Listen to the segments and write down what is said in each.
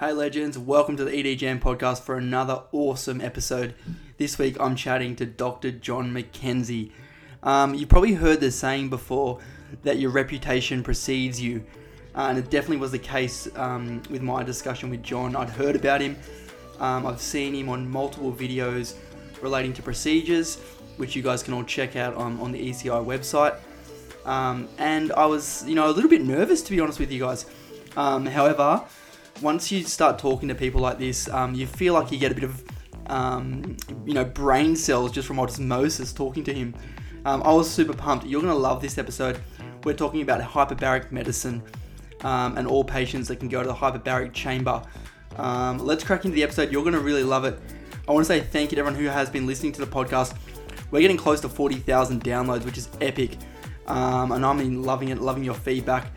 Hey, legends, welcome to the ED Jam podcast for another awesome episode. This week I'm chatting to Dr. John McKenzie. Um, you probably heard this saying before that your reputation precedes you, uh, and it definitely was the case um, with my discussion with John. I'd heard about him, um, I've seen him on multiple videos relating to procedures, which you guys can all check out on, on the ECI website. Um, and I was, you know, a little bit nervous to be honest with you guys. Um, however, once you start talking to people like this, um, you feel like you get a bit of, um, you know, brain cells just from osmosis talking to him. Um, I was super pumped. You're gonna love this episode. We're talking about hyperbaric medicine um, and all patients that can go to the hyperbaric chamber. Um, let's crack into the episode. You're gonna really love it. I want to say thank you to everyone who has been listening to the podcast. We're getting close to 40,000 downloads, which is epic. Um, and I'm loving it, loving your feedback.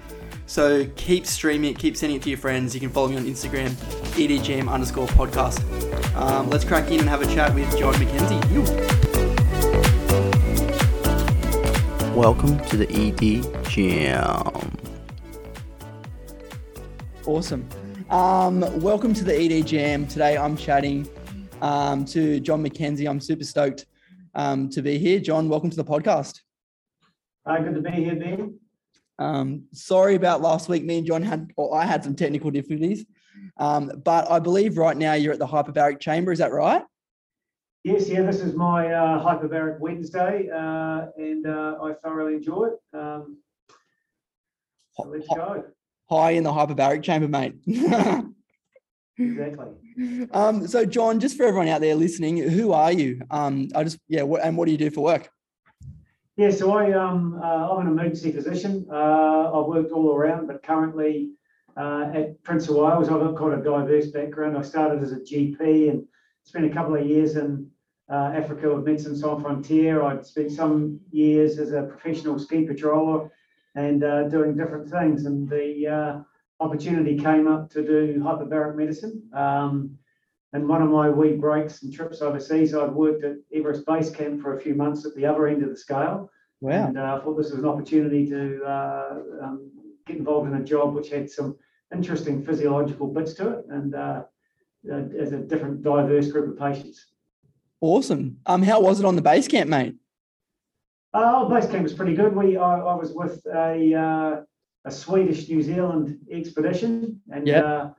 So keep streaming it, keep sending it to your friends. You can follow me on Instagram, edjam underscore podcast. Um, let's crack in and have a chat with John McKenzie. Ew. Welcome to the ED Jam. Awesome. Um, welcome to the ED Jam. Today I'm chatting um, to John McKenzie. I'm super stoked um, to be here. John, welcome to the podcast. Uh, good to be here, Ben. Um, sorry about last week. Me and John had, or I had some technical difficulties. Um, but I believe right now you're at the hyperbaric chamber. Is that right? Yes, yeah. This is my uh, hyperbaric Wednesday, uh, and uh, I thoroughly enjoy it. Um, so let's go. High in the hyperbaric chamber, mate. exactly. Um, so, John, just for everyone out there listening, who are you? Um, I just yeah, what, and what do you do for work? Yeah, so I um uh, I'm an emergency physician. Uh, I've worked all around, but currently uh, at Prince of Wales, I've got quite a diverse background. I started as a GP and spent a couple of years in uh, Africa with Médecins Sans Frontier. I'd spent some years as a professional ski patroller and uh, doing different things. And the uh, opportunity came up to do hyperbaric medicine. Um, and one of my wee breaks and trips overseas, I'd worked at Everest Base Camp for a few months at the other end of the scale. Wow. And uh, I thought this was an opportunity to uh, um, get involved in a job which had some interesting physiological bits to it and uh, uh, as a different, diverse group of patients. Awesome. Um, how was it on the base camp, mate? Uh, base camp was pretty good. We I, I was with a uh, a Swedish New Zealand expedition, and Yep. uh,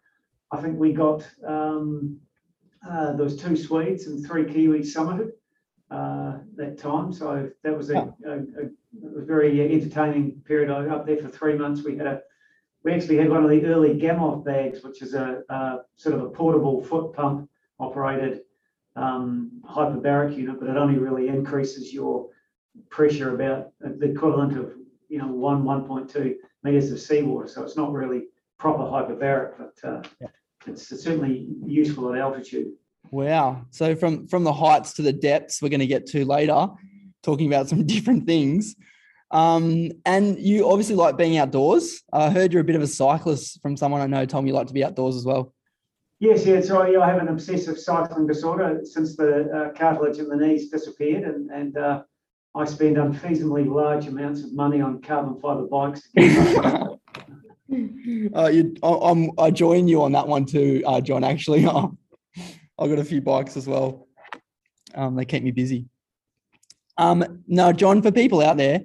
I think we got um, uh, there was two Swedes and three Kiwis summited uh, that time. So that was a, a, a, a very entertaining period. I was up there for three months. We had a we actually had one of the early Gamow bags, which is a, a sort of a portable foot pump operated um, hyperbaric unit, but it only really increases your pressure about the equivalent of you know one 1.2 meters of seawater. So it's not really proper hyperbaric, but uh, Yeah. It's certainly useful at altitude. Wow. So from from the heights to the depths, we're going to get to later, talking about some different things. Um, and you obviously like being outdoors. I heard you're a bit of a cyclist from someone I know told me you like to be outdoors as well. Yes, yeah. So yeah, I have an obsessive cycling disorder since the uh, cartilage in the knees disappeared, and and uh, I spend unfeasibly large amounts of money on carbon fiber bikes. Uh, you, I, I'm, I join you on that one too, uh, John. Actually, I've got a few bikes as well. Um, they keep me busy. Um, now, John, for people out there,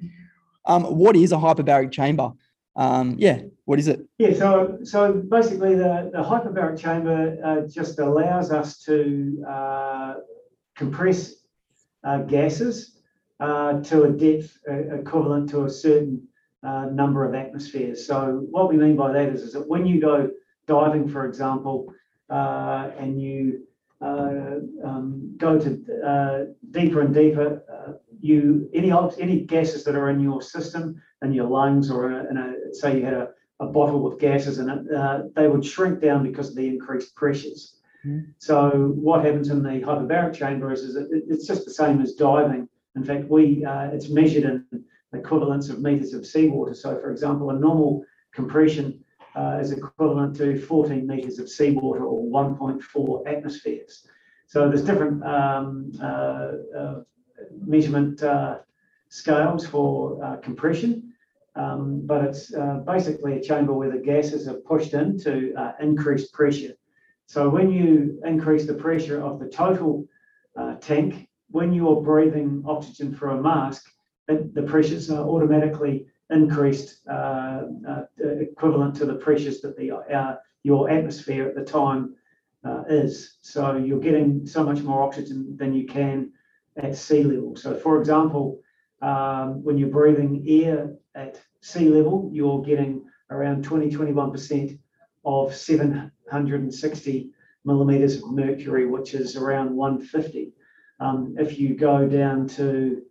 um, what is a hyperbaric chamber? Um, yeah, what is it? Yeah, so so basically the, the hyperbaric chamber uh, just allows us to uh, compress uh, gases uh, to a depth uh, equivalent to a certain uh, number of atmospheres. So what we mean by that is, is that when you go diving, for example, uh, and you uh, um, go to uh, deeper and deeper, uh, you any any gases that are in your system, in your lungs, or in a, in a say you had a a bottle with gases in it, uh, they would shrink down because of the increased pressures. Mm. So what happens in the hyperbaric chamber is, is it, it's just the same as diving. In fact, we uh, it's measured in equivalents of meters of seawater. So, for example, a normal compression uh, is equivalent to 14 meters of seawater or 1.4 atmospheres. So there's different um, uh, uh, measurement uh, scales for uh, compression. Um, but it's uh, basically a chamber where the gases are pushed in to increase pressure. So when you increase the pressure of the total tank, when you're breathing oxygen through a mask, the pressures are automatically increased, uh, uh, equivalent to the pressures that the uh, your atmosphere at the time uh, is. So you're getting so much more oxygen than you can at sea level. So, for example, um, when you're breathing air at sea level, you're getting around 20 21% of 760 millimeters of mercury, which is around 150. Um, if you go down to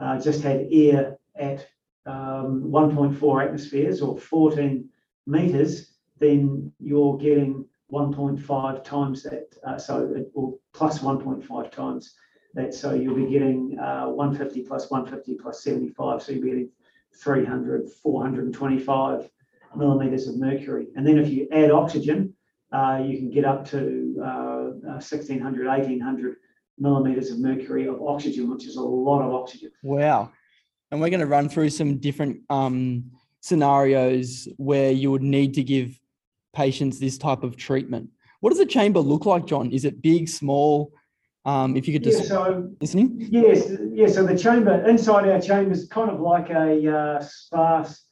uh, just had air at um, 1.4 atmospheres or 14 meters, then you're getting 1.5 times that. Uh, so, it, or plus 1.5 times that. So you'll be getting uh, 150 plus 150 plus 75. So you'll be getting 300, 425 millimeters of mercury. And then if you add oxygen, uh, you can get up to 1600, uh, 1800 millimeters of mercury of oxygen, which is a lot of oxygen. Wow. And we're going to run through some different um, scenarios where you would need to give patients this type of treatment. What does the chamber look like, John? Is it big, small? Um, if you could just yeah, so, listening. Yes, yes. So the chamber inside our chamber is kind of like a uh, sparse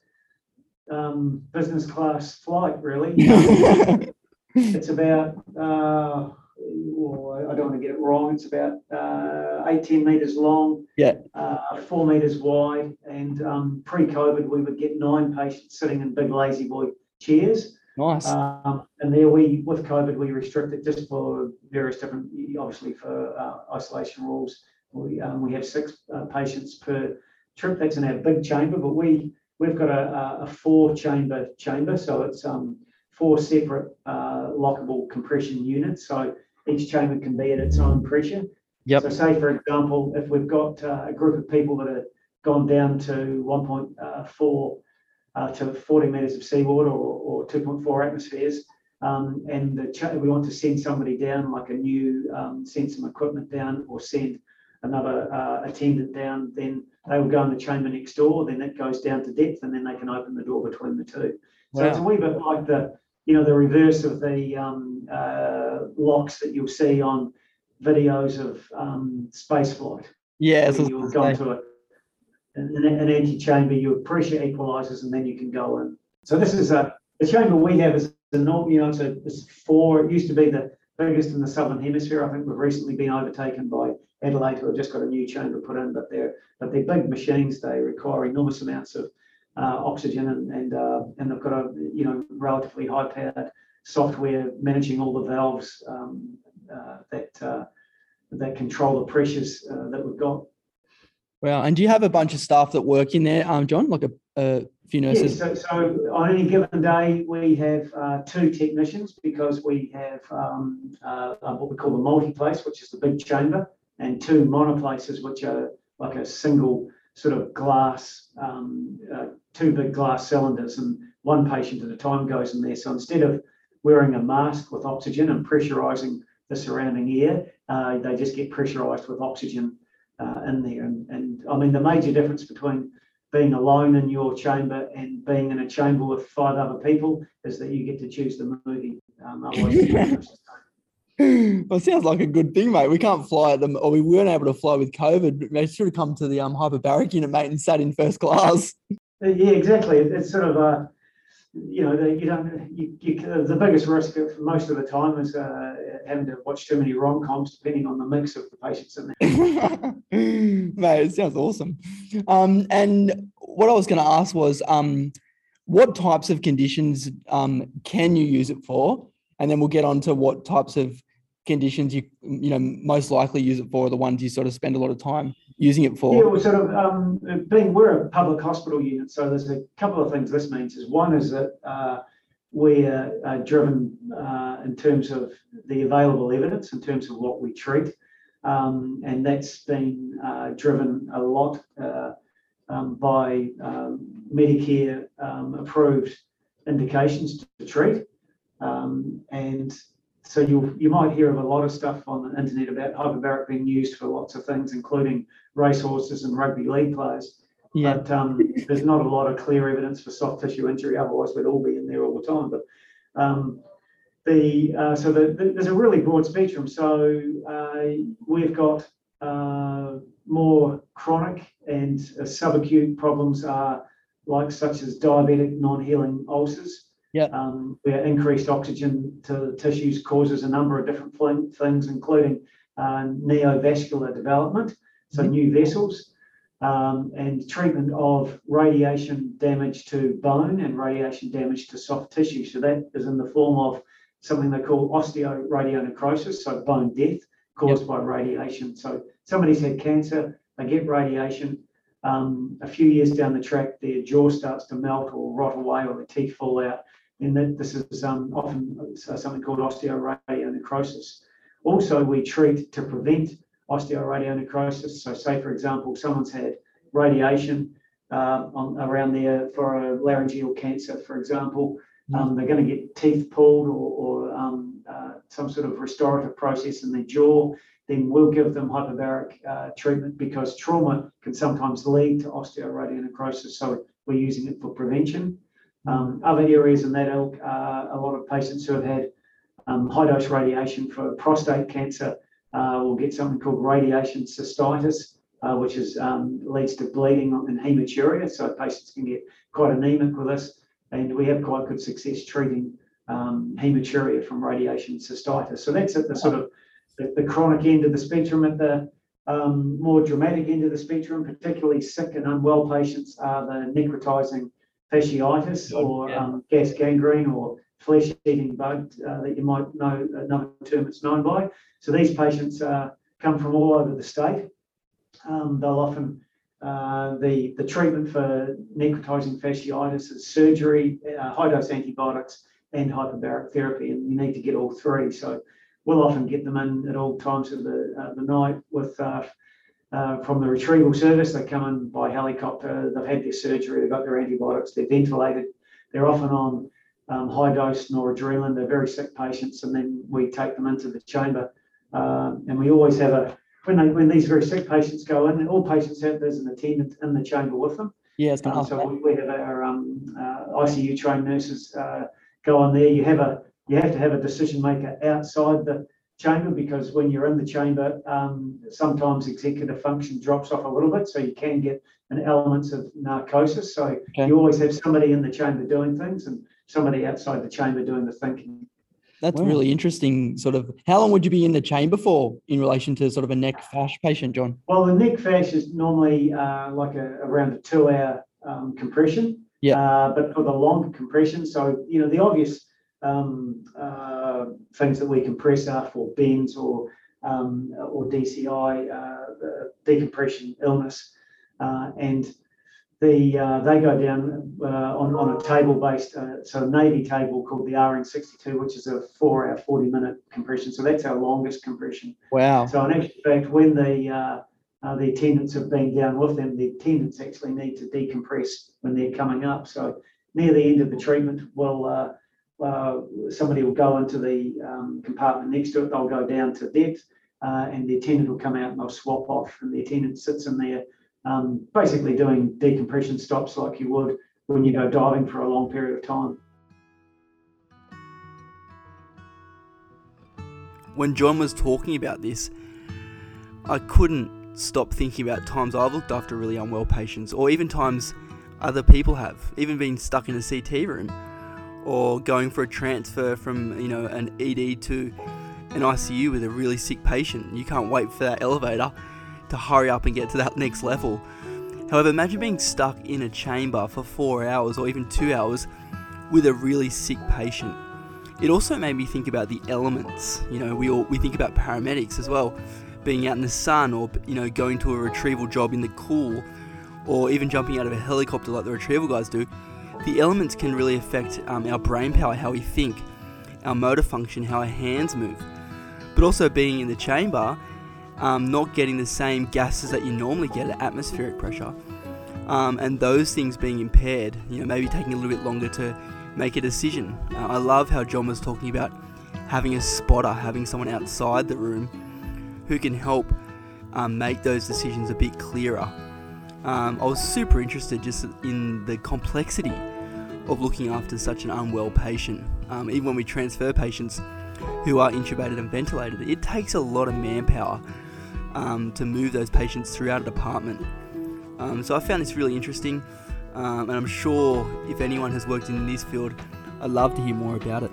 um, business class flight, really. it's about uh, oh, I don't want to get it wrong. It's about uh, 18 meters long, yeah, uh, four meters wide. And um, pre-COVID, we would get nine patients sitting in big La-Z-Boy chairs. Nice. Um, and there we, with COVID, we restricted just for various different, obviously for uh, isolation rules. We um, we have six uh, patients per trip. That's in our big chamber, but we we've got a, a four chamber chamber, so it's um, four separate uh, lockable compression units. So each chamber can be at its own pressure. Yep. So say, for example, if we've got uh, a group of people that have gone down to 1.4 uh, to 40 metres of seawater or, or 2.4 atmospheres, um, and the we want to send somebody down, like a new, um, send some equipment down or send another uh, attendant down, then they will go in the chamber next door, then that goes down to depth, and then they can open the door between the two. So wow. it's a wee bit like the you know, the reverse of the um, uh, locks that you'll see on videos of um, space flight. Yeah, you'll go into a, an, an antechamber, your pressure equalizes, and then you can go in. So this is a the chamber we have is a normal, you know, it's, a, it's four. It used to be the biggest in the southern hemisphere. I think we've recently been overtaken by Adelaide, who have just got a new chamber put in, but they're but they're big machines. They require enormous amounts of uh, oxygen and and uh, and they've got a you know relatively high powered software managing all the valves um, uh, that uh, that control the pressures uh, that we've got. Wow! And do you have a bunch of staff that work in there, um, John? Like a, a few nurses? Yeah, so, so on any given day we have uh, two technicians because we have um, what we call the multi-place, which is the big chamber, and two monoplaces, which are like a single sort of glass, um, uh, two big glass cylinders, and one patient at a time goes in there. So instead of wearing a mask with oxygen and pressurizing the surrounding air, uh, they just get pressurized with oxygen uh, in there. And, and I mean, the major difference between being alone in your chamber and being in a chamber with five other people is that you get to choose the movie. Um, well, sounds like a good thing, mate. We can't fly at them, or we weren't able to fly with COVID. They should have come to the um, hyperbaric unit, mate, and sat in first class. Yeah, exactly. It's sort of a, uh, you know, the, you don't, you, you, the biggest risk for most of the time is uh, having to watch too many rom coms, depending on the mix of the patients in there. mate, it sounds awesome. Um, and what I was going to ask was, um, what types of conditions um, can you use it for? and then we'll get on to what types of conditions you you know most likely use it for the ones you sort of spend a lot of time using it for? Yeah well sort of um, being we're a public hospital unit so there's a couple of things this means is one is that uh, we're uh, driven uh, in terms of the available evidence in terms of what we treat. Um, and that's been uh, driven a lot uh, um, by um, medicare um, approved indications to treat. Um, and so you you might hear of a lot of stuff on the internet about hyperbaric being used for lots of things, including racehorses and rugby league players. Yeah. But um, there's not a lot of clear evidence for soft tissue injury. Otherwise, we'd all be in there all the time. But um, the uh, so the, the, there's a really broad spectrum. So uh, we've got uh, more chronic and subacute problems are like such as diabetic non-healing ulcers. Yeah. Um, where increased oxygen to the tissues causes a number of different things, including uh, neovascular development, so mm-hmm. new vessels, um, and treatment of radiation damage to bone and radiation damage to soft tissue. So that is in the form of something they call osteoradionecrosis, so bone death caused yep. by radiation. So somebody's had cancer, they get radiation. Um, a few years down the track, their jaw starts to melt or rot away, or the teeth fall out. And that this is um, often something called osteoradionecrosis. Also, we treat to prevent osteoradionecrosis. So, say for example, someone's had radiation uh, on, around there for a laryngeal cancer, for example, Mm. Um, they're going to get teeth pulled or, or um, uh, some sort of restorative process in their jaw. Then we'll give them hyperbaric uh, treatment because trauma can sometimes lead to osteoradionecrosis. So we're using it for prevention. Um, other areas in that ilk, uh, a lot of patients who have had um, high dose radiation for prostate cancer uh, will get something called radiation cystitis, uh, which is um, leads to bleeding and hematuria. So patients can get quite anemic with this and we have quite good success treating um, hematuria from radiation cystitis. So that's at the sort of the, the chronic end of the spectrum. At the um, more dramatic end of the spectrum, particularly sick and unwell patients, are the necrotizing fasciitis or yeah. um, gas gangrene or flesh-eating bug uh, that you might know another term it's known by. So these patients uh, come from all over the state. Um, they'll often uh, the, the treatment for necrotizing fasciitis is surgery, uh, high dose antibiotics, and hyperbaric therapy, and you need to get all three. So we'll often get them in at all times of the, uh, the night with uh, uh, from the retrieval service. They come in by helicopter, they've had their surgery, they've got their antibiotics, they're ventilated, they're often on um, high dose noradrenaline, they're very sick patients, and then we take them into the chamber. and we always have a when they when these very sick patients go in, all patients have there's an attendant in the chamber with them. Yeah, it's um, so we, we, have our um, uh, ICU trained nurses uh, go on there. You have a you have to have a decision maker outside the chamber because when you're in the chamber, um, sometimes executive function drops off a little bit, so you can get an elements of narcosis. So okay. you always have somebody in the chamber doing things and somebody outside the chamber doing the thinking that's wow. really interesting. Sort of, how long would you be in the chamber for in relation to sort of a neck fash patient, John? Well, the neck fash is normally uh, like a, around a two-hour um, compression. Yeah. Uh, but for the longer compression, so you know the obvious um, uh, things that we compress are for bends or um, or DCI, uh, decompression illness, uh, and the uh, they go down uh, on, on a table based uh, so navy table called the RN62 which is a four hour 40 minute compression. So that's our longest compression. Wow. So in actual fact when the uh, uh, the attendants have been down with them the attendants actually need to decompress when they're coming up. So near the end of the treatment well uh, somebody will go into the um, compartment next to it they'll go down to depth and the attendant will come out and they'll swap off and the attendant sits in there um, basically doing decompression stops like you would when you go diving for a long period of time. When John was talking about this, I couldn't stop thinking about times I've looked after really unwell patients, or even times other people have, even been stuck in a CT room, or going for a transfer from you know an ED to an ICU with a really sick patient. You can't wait for that elevator to hurry up and get to that next level. However, imagine being stuck in a chamber for four hours or even two hours with a really sick patient. It also made me think about the elements. You know, we all we think about paramedics as well, being out in the sun or you know going to a retrieval job in the cool, or even jumping out of a helicopter like the retrieval guys do. The elements can really affect um, our brain power, how we think, our motor function, how our hands move. But also being in the chamber, um, not getting the same gases that you normally get at atmospheric pressure, um, and those things being impaired, you know, maybe taking a little bit longer to make a decision. Uh, I love how John was talking about having a spotter, having someone outside the room who can help um, make those decisions a bit clearer. Um, I was super interested just in the complexity of looking after such an unwell patient. um, even when we transfer patients who are intubated and ventilated, it takes a lot of manpower um, to move those patients throughout a department. Um, so I found this really interesting, um, and I'm sure if anyone has worked in this field, I'd love to hear more about it.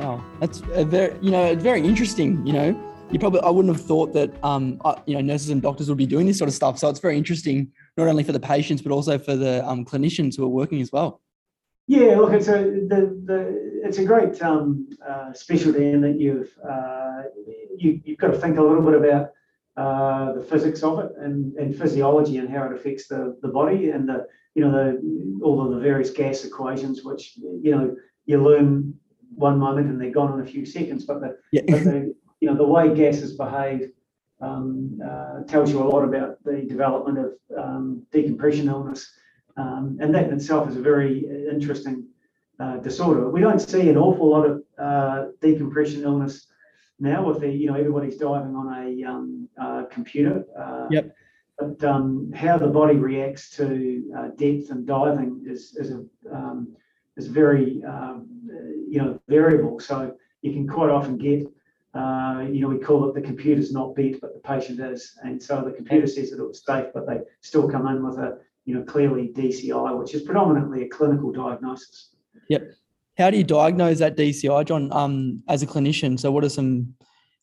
Wow, that's a very you know very interesting. You know, you probably I wouldn't have thought that um you know nurses and doctors would be doing this sort of stuff. So it's very interesting, not only for the patients but also for the um, clinicians who are working as well. Yeah, look, it's a the, the it's a great um, uh, specialty in that you've uh, you, you've got to think a little bit about uh, the physics of it and, and physiology and how it affects the, the body and the you know the all of the various gas equations which you know you learn one moment and they're gone in a few seconds but the, yeah. but the you know the way gases behave um, uh, tells you a lot about the development of um, decompression illness um, and that in itself is a very interesting uh, disorder. We don't see an awful lot of uh, decompression illness now with the, you know, everybody's diving on a um, uh, computer. Uh, yep. But um, how the body reacts to uh, depth and diving is, is, a, um, is very, um, you know, variable. So you can quite often get uh, you know, we call it the computer's not beat, but the patient is. And so the computer says that it was safe, but they still come in with a you know, clearly DCI, which is predominantly a clinical diagnosis. Yep. How do you diagnose that DCI, John, um, as a clinician? So what are some,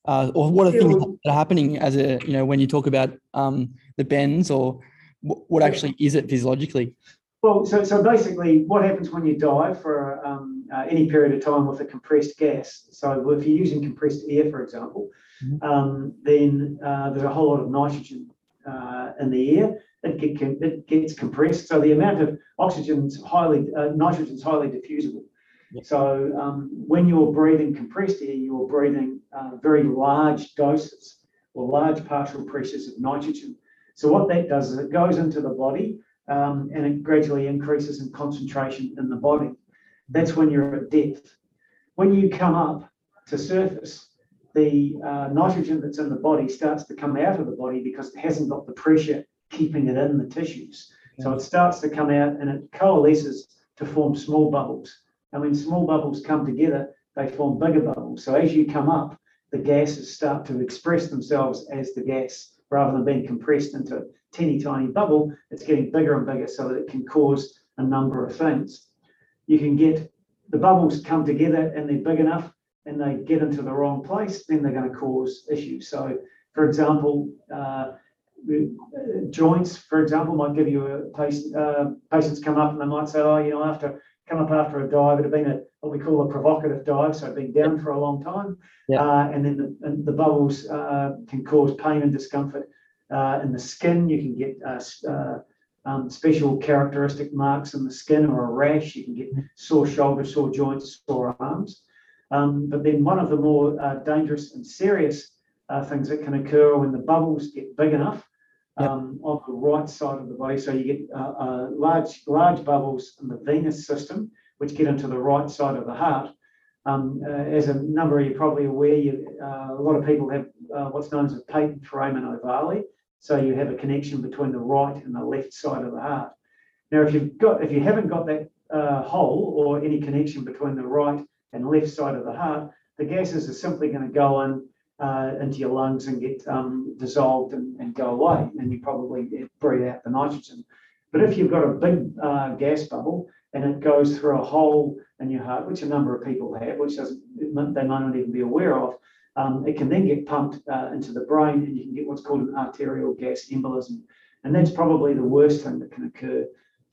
uh, or what are things that are happening as a, you know, when you talk about um, the bends or what actually is it physiologically? Well, so, so basically what happens when you dive for um, uh, any period of time with a compressed gas. So if you're using compressed air, for example, mm-hmm. um, then uh, there's a whole lot of nitrogen uh, in the air it, get, it gets compressed. So the amount of oxygen is highly, uh, nitrogen is highly diffusible. So um, when you're breathing compressed air, you're breathing uh, very large doses or large partial pressures of nitrogen. So what that does is it goes into the body um, and it gradually increases in concentration in the body. That's when you're at depth. When you come up to surface, the uh, nitrogen that's in the body starts to come out of the body because it hasn't got the pressure keeping it in the tissues. So it starts to come out and it coalesces to form small bubbles. And when small bubbles come together, they form bigger bubbles. So as you come up, the gases start to express themselves as the gas rather than being compressed into teeny tiny bubble. It's getting bigger and bigger so that it can cause a number of things. You can get the bubbles come together and they're big enough and they get into the wrong place, then they're going to cause issues. So, for example, uh, joints, for example, might give you a patient, uh, patients come up and they might say, oh, you know, after come up after a dive, it had been a what we call a provocative dive, so it'd been down for a long time, yeah. uh, and then the, and the bubbles uh, can cause pain and discomfort uh, in the skin. You can get uh, uh, um, special characteristic marks in the skin or a rash. You can get sore shoulders, sore joints, sore arms. Um, but then one of the more dangerous and serious things that can occur when the bubbles get big enough um, on the right side of the body. So you get uh, uh, large, large bubbles in the venous system, which get into the right side of the heart. Um, uh, as a number of you probably aware, you, uh, a lot of people have uh, what's known as a patent foramen ovale. So you have a connection between the right and the left side of the heart. Now, if you've got, if you haven't got that uh, hole or any connection between the right and left side of the heart, the gases are simply going to go in uh, into your lungs and get um, dissolved and, and, go away, and you probably breathe out the nitrogen. But if you've got a big uh, gas bubble and it goes through a hole in your heart, which a number of people have, which doesn't they might not even be aware of, um, it can then get pumped uh, into the brain, and you can get what's called an arterial gas embolism, and that's probably the worst thing that can occur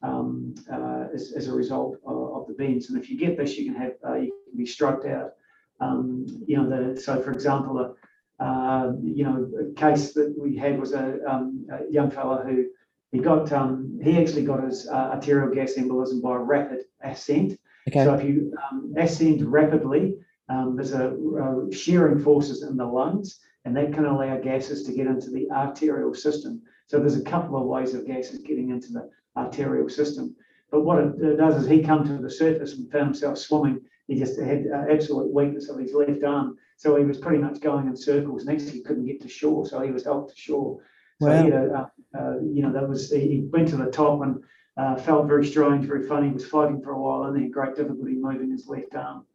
um, uh, as, as, a result of, of, the bends. And if you get this, you can have uh, you can be stroked out um, you know, the, so for example, a, uh, you know, a case that we had was a, um, a young fellow who he got, um, he actually got his uh, arterial gas embolism by rapid ascent. Okay. So if you um, ascend rapidly, um, there's a, a shearing forces in the lungs, and that can allow gases to get into the arterial system. So there's a couple of ways of gases getting into the arterial system. But what it, does is he come to the surface and found himself swimming he just had uh, absolute weakness of his left arm. So he was pretty much going in circles and actually couldn't get to shore. So he was helped to shore. So Wow. he had uh, uh, you know, that was he he went to the top and uh, felt very strange, very funny. He was fighting for a while and then great difficulty moving his left arm.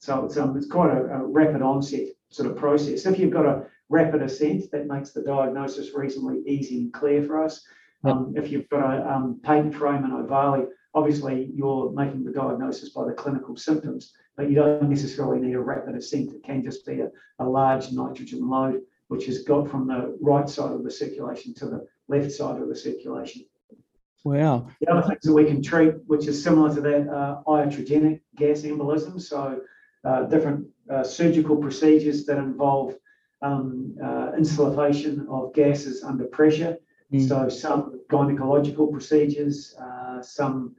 So it's um, it's quite a, a rapid onset sort of process. If you've got a rapid ascent, that makes the diagnosis reasonably easy and clear for us. Um, if you've got a um, patent foramen ovale, obviously you're making the diagnosis by the clinical symptoms, but you don't necessarily need a rapid ascent. It can just be a, a large nitrogen load, which has got from the right side of the circulation to the left side of the circulation. Wow. The other things that we can treat, which is similar to that, are iatrogenic gas embolism. So, uh, different uh, surgical procedures that involve um, uh, insufflation of gases under pressure. Mm. So, some gynecological procedures, uh, some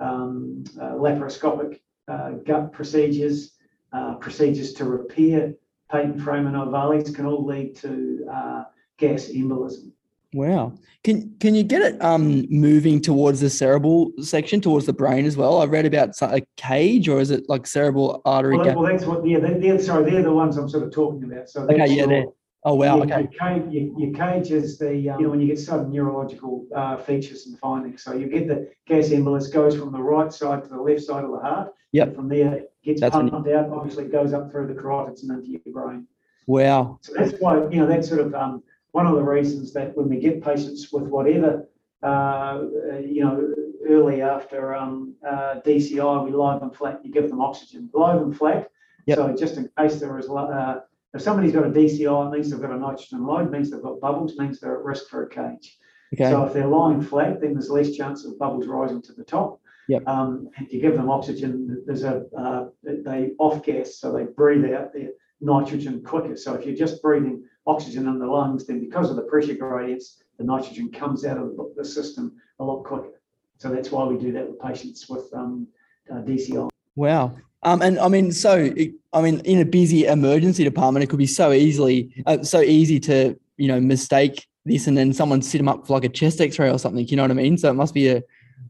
um, uh, laparoscopic uh, gut procedures, uh, procedures to repair patent foramen ovales can all lead to uh, gas embolism. Wow. Can can you get it um moving towards the cerebral section, towards the brain as well? I read about a cage, or is it like cerebral artery? Well, well, that's what, yeah, they- they're, sorry, they're the ones I'm sort of talking about. So Okay, yeah, your- there. Oh wow. your- Okay. Your cage, your, your cage is the, um, you know, when you get sudden neurological, uh, features and findings. So you get the gas embolus goes from the right side to the left side of the heart. Yep. From there, it gets That's pumped out, obviously it goes up through the carotids and into your brain. Wow. So that's why, you know, that sort of, um, one of the reasons that when we get patients with whatever, uh, you know, early after, um, uh, DCI, we lie them flat, you give them oxygen, lie them flat. Yep. So just in case there is, uh, if somebody's got a DCI, it means they've got a nitrogen load, means they've got bubbles, means they're at risk for a cage. Okay. So if they're lying flat, then there's less chance of bubbles rising to the top. Yep. Um, and you give them oxygen, there's a, uh, they off gas, so they breathe out their nitrogen quicker. So if you're just breathing oxygen in the lungs, then because of the pressure gradients, the nitrogen comes out of the, system a lot quicker. So that's why we do that with patients with um, uh, DCI. Wow. Um, and I mean, so I mean, in a busy emergency department, it could be so easily, uh, so easy to you know mistake this, and then someone sit them up for like a chest X-ray or something. You know what I mean? So it must be a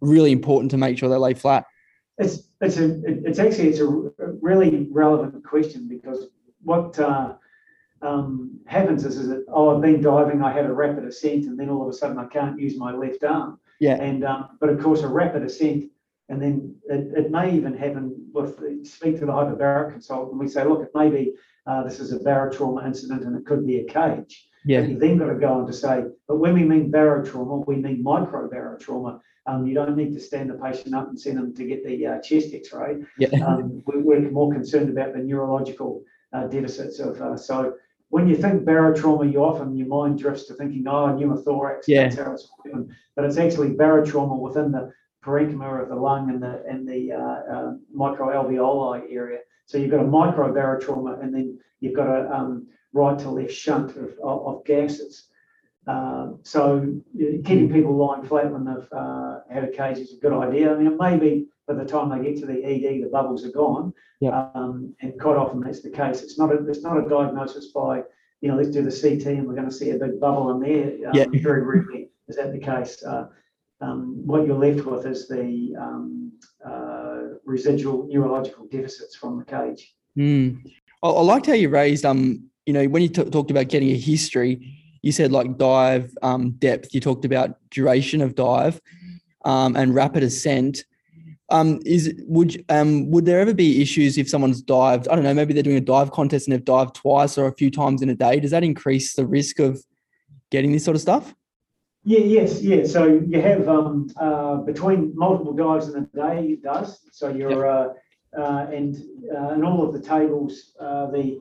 really important to make sure they lay flat. It's it's a it's actually it's a really relevant question because what uh, um, happens is, is that oh I've been diving I had a rapid ascent and then all of a sudden I can't use my left arm Yeah. and um, but of course a rapid ascent and then it, it may even happen with the, speak to the hyperbaric consultant we say look it may be uh, this is a barotrauma incident and it could be a cage Yeah. you then got to go on to say, but when we mean barotrauma, we mean micro barotrauma. Um, you don't need to stand the patient up and send them to get the uh, chest X-ray. Yeah. Um, we, we're more concerned about the neurological uh, deficits of. Uh, so when you think barotrauma, you often your mind drifts to thinking, oh, pneumothorax. Yeah. That's how it's given. But it's actually barotrauma within the parenchyma of the lung and the and the uh, uh, microalveoli area. So you've got a micro barotrauma, and then you've got a um, right to left shunt of, of, of gases. Um, so keeping people lying flat when they've uh, had a case is a good idea. I mean, it may be by the time they get to the ED, the bubbles are gone. Yep. Um, and quite often that's the case. It's not a, it's not a diagnosis by, you know, let's do the CT and we're going to see a big bubble in there. Um, Yeah. Very rarely is that the case. Uh, um, what you're left with is the um, uh, residual neurological deficits from the cage. Mm. I, I liked how you raised um you know when you t- talked about getting a history, you said like dive um, depth. You talked about duration of dive um, and rapid ascent. Um, is would um would there ever be issues if someone's dived? I don't know. Maybe they're doing a dive contest and they've dived twice or a few times in a day. Does that increase the risk of getting this sort of stuff? Yeah, yes, yeah. So you have um, uh, between multiple dives in a day, it does. So you're uh, uh, and uh, in all of the tables, uh, the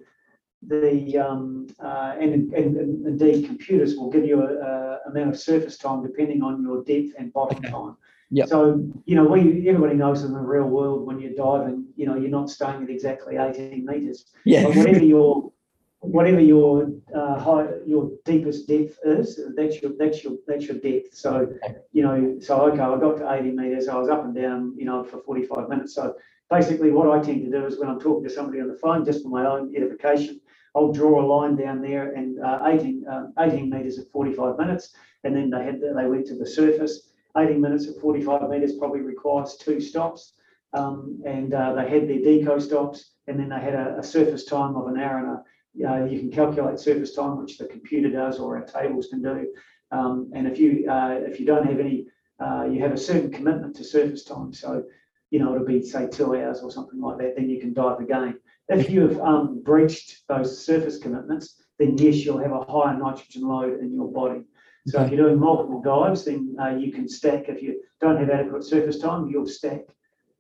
the um, uh, and, and, and indeed computers will give you a, a amount of surface time depending on your depth and bottom Okay. time. Yep. So you know, we everybody knows in the real world when you're diving, you know, you're not staying at exactly 18 meters. Yeah. But whatever your whatever your uh, high, your deepest depth is, that's your that's your that's your depth. So you know, so okay, I got to 80 meters. I was up and down, you know, for 45 minutes. So basically, what I tend to do is when I'm talking to somebody on the phone, just for my own edification, I'll draw a line down there and uh, 18 uh, 18 meters at 45 minutes, and then they had they went to the surface. 18 minutes at 45 meters probably requires two stops. um, and uh, they had their deco stops, and then they had a, a surface time of an hour and a uh, you can calculate surface time, which the computer does or our tables can do. Um, and if you uh, if you don't have any, uh, you have a certain commitment to surface time. So, you know, it'll be say two hours or something like that. Then you can dive again. If you have um, breached those surface commitments, then yes, you'll have a higher nitrogen load in your body. So okay. if you're doing multiple dives, then uh, you can stack. If you don't have adequate surface time, you'll stack.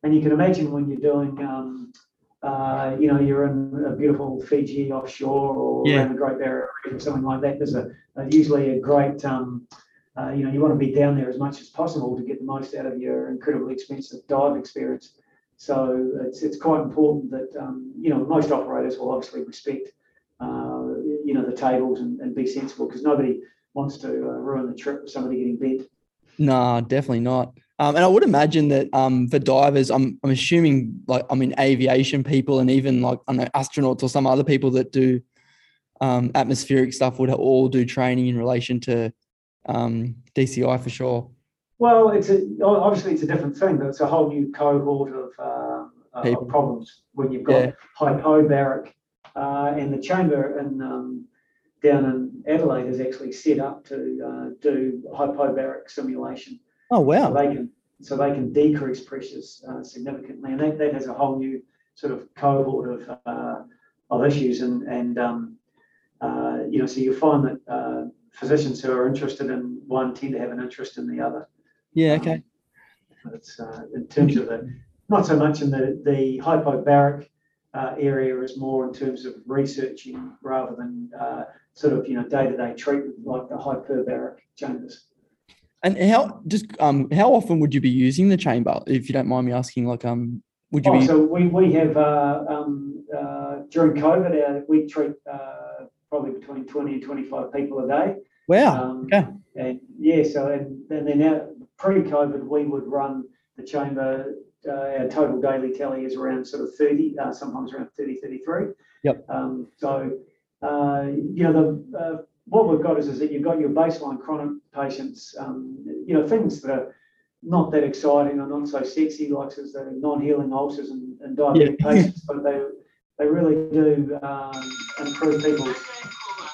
And you can imagine when you're doing um, uh, you know, you're in a beautiful Fiji offshore or yeah. around the Great Barrier Reef or something like that. There's a, a usually a great, um, uh, you know, you want to be down there as much as possible to get the most out of your incredibly expensive dive experience. So it's it's quite important that um, you know most operators will obviously respect, uh, you know, the tables and, and be sensible because nobody wants to uh, ruin the trip with somebody getting bent. No, definitely not. Um, and I would imagine that um, for divers, I'm, I'm assuming like I mean aviation people and even like I know astronauts or some other people that do um, atmospheric stuff would all do training in relation to um, DCI for sure. Well, it's a, obviously it's a different thing, but it's a whole new cohort of, uh, of problems when you've got yeah. hypobaric uh, and the chamber in um, down in Adelaide is actually set up to uh, do hypobaric simulation. Oh wow! So they can so they can decrease pressures uh, significantly, and that, that has a whole new sort of cohort of uh, of issues, and and um, uh, you know, so you find that uh, physicians who are interested in one tend to have an interest in the other. Yeah. Okay. Um, it's uh, in terms of the not so much in the the hypobaric uh, area is more in terms of researching rather than uh, sort of you know day to day treatment like the hyperbaric chambers. And how just um how often would you be using the chamber if you don't mind me asking? Like um would you oh, be? So we we have uh, um uh, during COVID uh, we treat uh, probably between twenty and twenty five people a day. Wow. Um, okay. And yeah, so and, and then now pre-COVID we would run the chamber. Uh, our total daily tally is around sort of 30, uh, sometimes around 30, 33. Yep. Um, so, uh, you know, the uh, what we've got is, is that you've got your baseline chronic patients, um, you know, things that are not that exciting or not so sexy, like as the non-healing ulcers and, and diabetic yeah. patients, but they they really do um, improve people's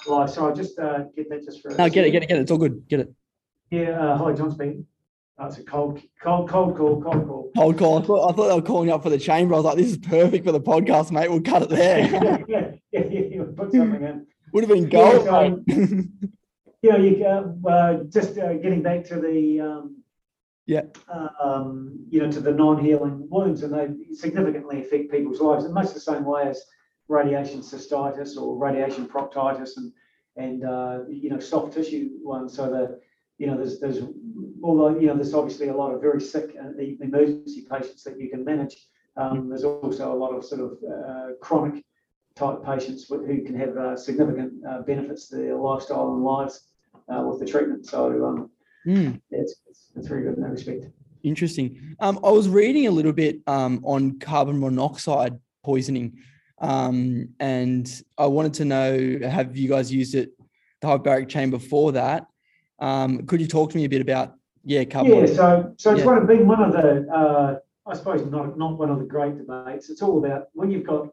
lives. So I just uh, get that just for. No, get it, get it, get it. It's all good. Get it. Yeah, uh, hi, John speaking. It's a cold, cold, cold call, cold call. Cold call. I thought, I thought they were calling you up for the chamber. I was like, this is perfect for the podcast, mate. We'll cut it there. yeah, yeah, yeah. Put something in. Would have been gold. Yeah, so, you know, you uh, just uh, getting back to the um, yeah, um, you know, to the non-healing wounds, and they significantly affect people's lives in much the same way as radiation cystitis or radiation proctitis, and and uh, you know, soft tissue ones. So the you know, there's there's although you know, there's obviously a lot of very sick uh, emergency patients that you can manage. Um, there's also a lot of sort of uh, chronic type patients who can have uh, significant uh, benefits to their lifestyle and lives uh, with the treatment. So um, mm. yeah, it's, it's, it's, very good in that respect. Interesting. Um, I was reading a little bit um, on carbon monoxide poisoning, um, and I wanted to know: Have you guys used it, the hyperbaric chamber, for that? Um, could you talk to me a bit about yeah, carbon? Yeah, so so it's yeah. one of been one of the uh, I suppose not not one of the great debates. It's all about when you've got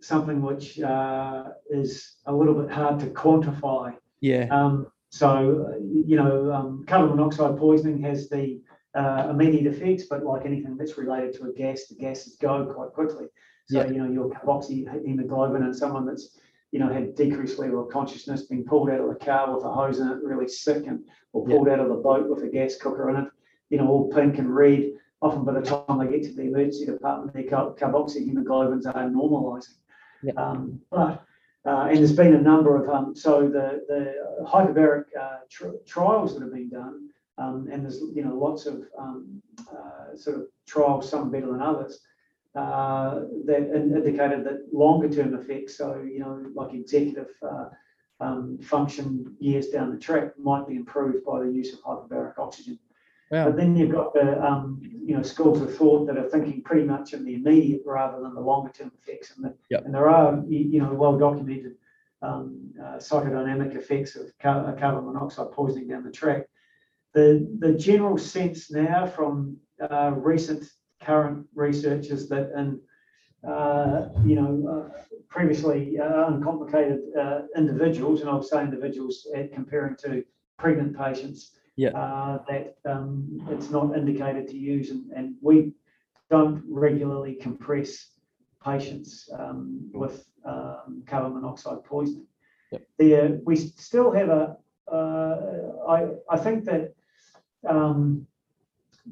something which uh, is a little bit hard to quantify. Yeah. Um, so, you know, um, carbon monoxide poisoning has the uh, immediate effects, but like anything that's related to a gas, the gases go quite quickly. So, yeah. you know, your carboxyhemoglobin and someone that's, you know, had decreased level of consciousness, being pulled out of the car with a hose in it, really sick, and or pulled yeah. out of the boat with a gas cooker in it, you know, all pink and red. Often by the time they get to the emergency department, their carboxyhemoglobins are normalising. Yeah. Um, but uh, and there's been a number of um, so the the hyperbaric uh, tr- trials that have been done, um, and there's you know lots of um, uh, sort of trials, some better than others, uh, that indicated that longer term effects, so you know like executive uh, um, function years down the track, might be improved by the use of hyperbaric oxygen. Yeah. But then you've got the um, you know schools of thought that are thinking pretty much in the immediate rather than the longer term effects, and, the, yep. and there are you know well documented um, uh, psychodynamic effects of car- uh, carbon monoxide poisoning down the track. The the general sense now from uh, recent current research is that in, uh, you know, uh, previously uh, uncomplicated uh, individuals, and I'll say individuals uh, comparing to pregnant patients, Yeah. uh, that um, it's not indicated to use, and, and we don't regularly compress patients um, with um, carbon monoxide poisoning. Yep. The, uh, we still have a, uh, I, I think that um,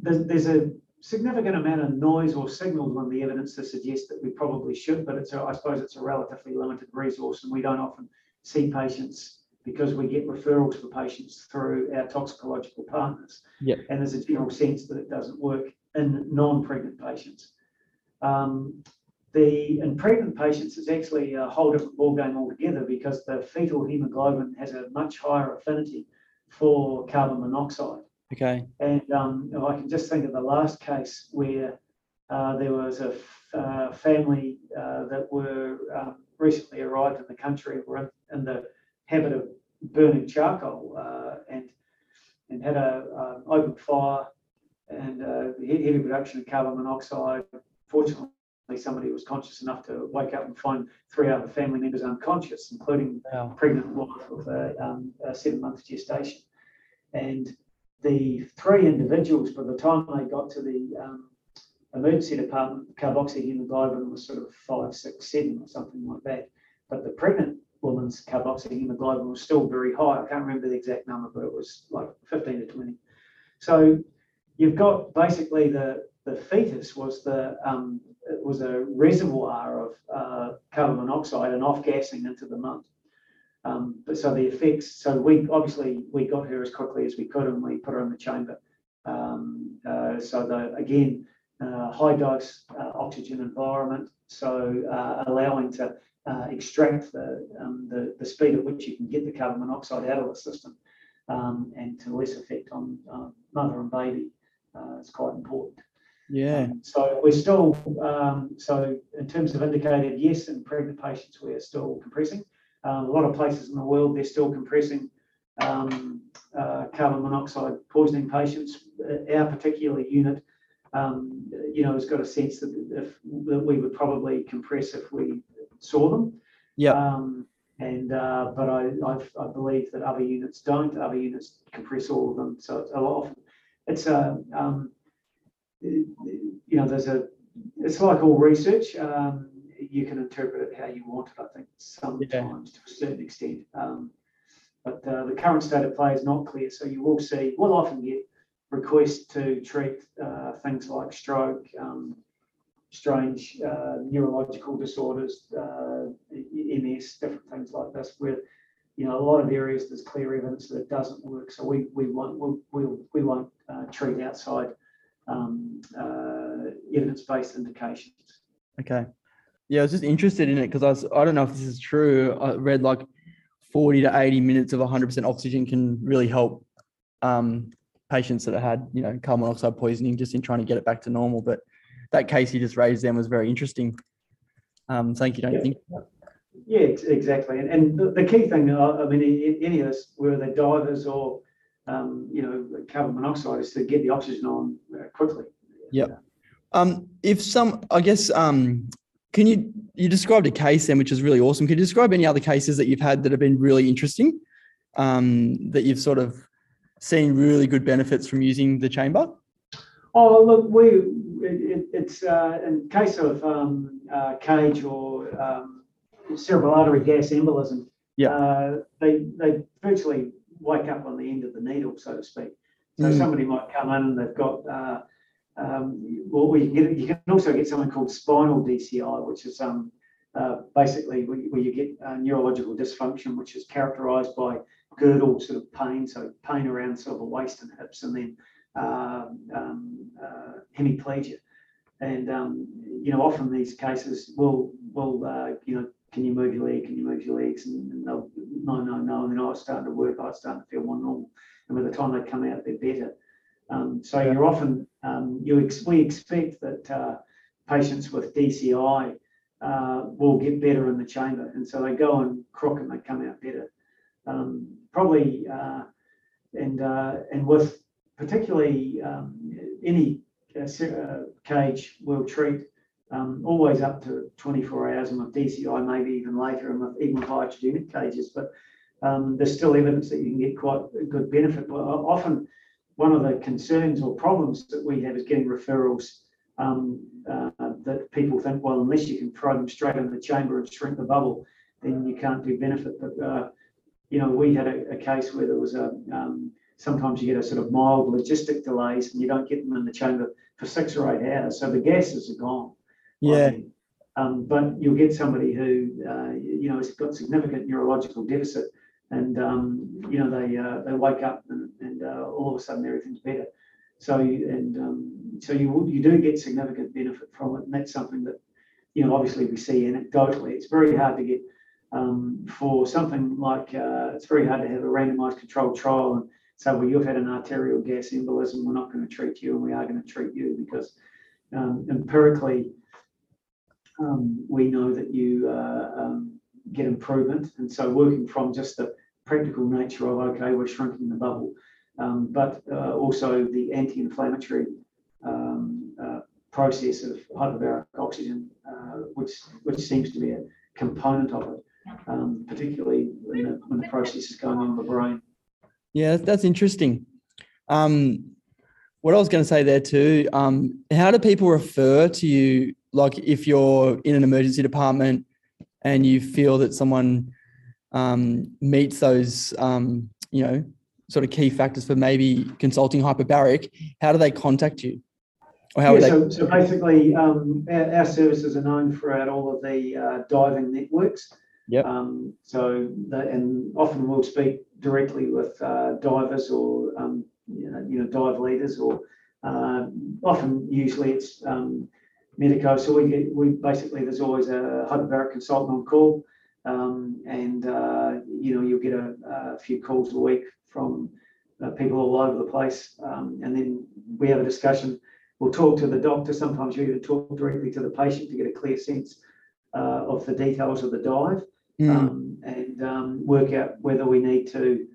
there's, there's a significant amount of noise or signals on the evidence to suggest that we probably should, but it's a, I suppose it's a relatively limited resource, and we don't often see patients because we get referrals for patients through our toxicological partners. Yep. And there's a general sense that it doesn't work in non-pregnant patients. Um, the in pregnant patients, it's actually a whole different ballgame altogether because the fetal hemoglobin has a much higher affinity for carbon monoxide. Okay. And um, I can just think of the last case where uh, there was a uh, family uh, that were um, recently arrived in the country, were in, in the habit of burning charcoal uh, and and had a um, open fire and uh, heavy production of carbon monoxide. Fortunately, somebody was conscious enough to wake up and find three other family members unconscious, including Wow. pregnant wife with a, um, a seven month gestation. And the three individuals, by the time they got to the um, emergency department, carboxyhemoglobin was sort of five, six, seven, or something like that. But the pregnant woman's carboxyhemoglobin was still very high. I can't remember the exact number, but it was like 15 to 20. So you've got basically the the fetus was the um, was a reservoir of uh, carbon monoxide and off gassing into the mum. Um, but so the effects, so we obviously we got her as quickly as we could and we put her in the chamber. Um, uh, so the again uh, high dose uh, oxygen environment, so uh, allowing to uh, extract the, um, the the speed at which you can get the carbon monoxide out of the system, um, and to less effect on um, mother and baby. Uh, it's quite important. Yeah. Um, So we're still, um, so in terms of indicated, yes, in pregnant patients, we're still compressing. Um, a lot of places in the world, they're still compressing um, uh, carbon monoxide poisoning patients. Uh, Our particular unit, um, you know, has got a sense that if that we would probably compress if we saw them. Yeah. Um, and uh, but I, I I believe that other units don't. Other units compress all of them. So it's a lot of it's a um, you know, there's a, it's like all research. Um, you can interpret it how you want it, I think, sometimes to a certain extent. Um, but uh, the current state of play is not clear. So you will see, we'll often get requests to treat uh, things like stroke, um, strange uh, neurological disorders, uh, MS, different things like this, where you know a lot of areas there's clear evidence that it doesn't work. So we we won't we'll, we'll, we won't uh, treat outside um, uh, evidence-based indications. Okay. Yeah, I was just interested in it because I was, I don't know if this is true. I read like 40 to 80 minutes of 100% oxygen can really help um, patients that have had, you know, carbon monoxide poisoning just in trying to get it back to normal. But that case you just raised then was very interesting. Um, thank you, don't Yeah. think? Yeah, exactly. And, and the, the key thing, I mean, in, in any of this, whether they're divers or, um, you know, carbon monoxide, is to get the oxygen on uh, quickly. Yeah. Um, if some, I guess, um, can you you described a case then, which is really awesome. Can you describe any other cases that you've had that have been really interesting, um, that you've sort of seen really good benefits from using the chamber? Oh, look, we, it, it, it's, uh, in case of, um, uh, CAGE or, um, cerebral artery gas embolism. Yeah. Uh, they, they virtually wake up on the end of the needle, so to speak. So Mm. somebody might come in and they've got, uh, um, well, we can get, you can also get something called spinal DCI, which is, um, uh, basically where, where you get uh, neurological dysfunction, which is characterized by girdle sort of pain, so pain around sort of the waist and hips, and then um, um, uh, hemiplegia. And um, you know, often these cases will will uh, you know, can you move your leg? Can you move your legs? And, and they'll no, no, no. And then I was starting to work. I was starting to feel more normal. And by the time they come out, they're better. Um, so you're often um, you ex- we expect that uh, patients with DCI uh, will get better in the chamber, and so they go and crook and they come out better. Um, probably uh, and uh, and with particularly um, any uh, CAGE will treat um, always up to 24 hours, and with DCI maybe even later, and with even with CAGEs. But um, there's still evidence that you can get quite a good benefit. But often, one of the concerns or problems that we have is getting referrals um, uh, that people think, well, unless you can throw them straight in the chamber and shrink the bubble, then you can't do benefit. But uh, you know, we had a, a, case where there was a um, sometimes you get a sort of mild logistic delays and you don't get them in the chamber for six or eight hours, so the gases are gone. Yeah. Um, but you'll get somebody who uh, you know has got significant neurological deficit, and um, you know they uh, they wake up and, and uh, all of a sudden everything's better. So and um, so you you do get significant benefit from it, and that's something that you know obviously we see anecdotally. It's very hard to get um, for something like uh, it's very hard to have a randomized controlled trial and say, well, you've had an arterial gas embolism, we're not going to treat you, and we are going to treat you because um, empirically um, we know that you uh, um, get improvement. And so working from just the practical nature of, okay, we're shrinking the bubble, um, but uh, also the anti-inflammatory um, uh, process of hyperbaric oxygen, uh, which, which seems to be a component of it, um, particularly when the, when the process is going on in the brain. Yeah, that's interesting. Um, what I was going to say there too, um, how do people refer to you? Like if you're in an emergency department and you feel that someone um, meets those, um, you know, sort of key factors for maybe consulting hyperbaric, how do they contact you? Or how yeah, they- so, so basically, um, our, our, services are known throughout all of the uh, diving networks. Yep. Um, so, the, and often we'll speak directly with uh, divers or um, you, know, you know dive leaders, or uh, often usually it's um, medico. So we get we basically there's always a hyperbaric consultant on call, um, and uh, you know you'll get a, a, few calls a week from uh, people all over the place, um, and then we have a discussion. We'll talk to the doctor. Sometimes you even talk directly to the patient to get a clear sense uh, of the details of the dive mm. um, and um, work out whether we need to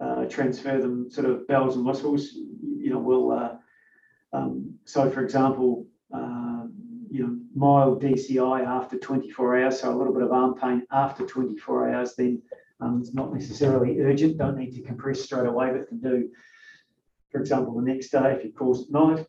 uh, transfer them sort of bells and whistles. You know, we'll, uh, um, so for example, uh, you know, mild DCI after 24 hours, so a little bit of arm pain after 24 hours, then um, it's not necessarily urgent, don't need to compress straight away, but can do, for example, the next day if it calls at night.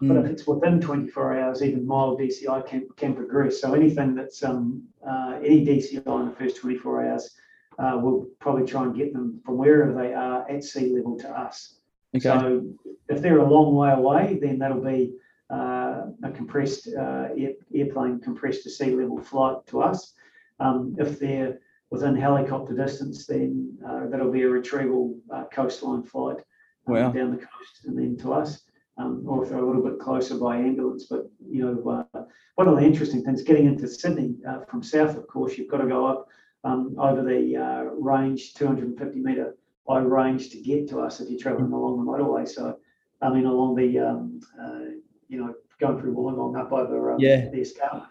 But if hmm. it's within 24 hours, even mild DCI can, can progress. So anything that's um, uh, any DCI in the first 24 hours, uh, we'll probably try and get them from wherever they are at sea level to us. Okay. So if they're a long way away, then that'll be uh, a compressed uh, air, airplane compressed to sea level flight to us. Um, if they're within helicopter distance, then uh, that'll be a retrieval uh, coastline flight um, wow. down the coast and then to us um, or if they're a little bit closer by ambulance. But you know, uh, one of the interesting things getting into Sydney uh, from south, of course, you've got to go up um, over the uh, range, 250 metre high range to get to us if you're travelling along the motorway. So, I mean, along the um, uh, you know going through Wollongong up over um, yeah. the escarpment.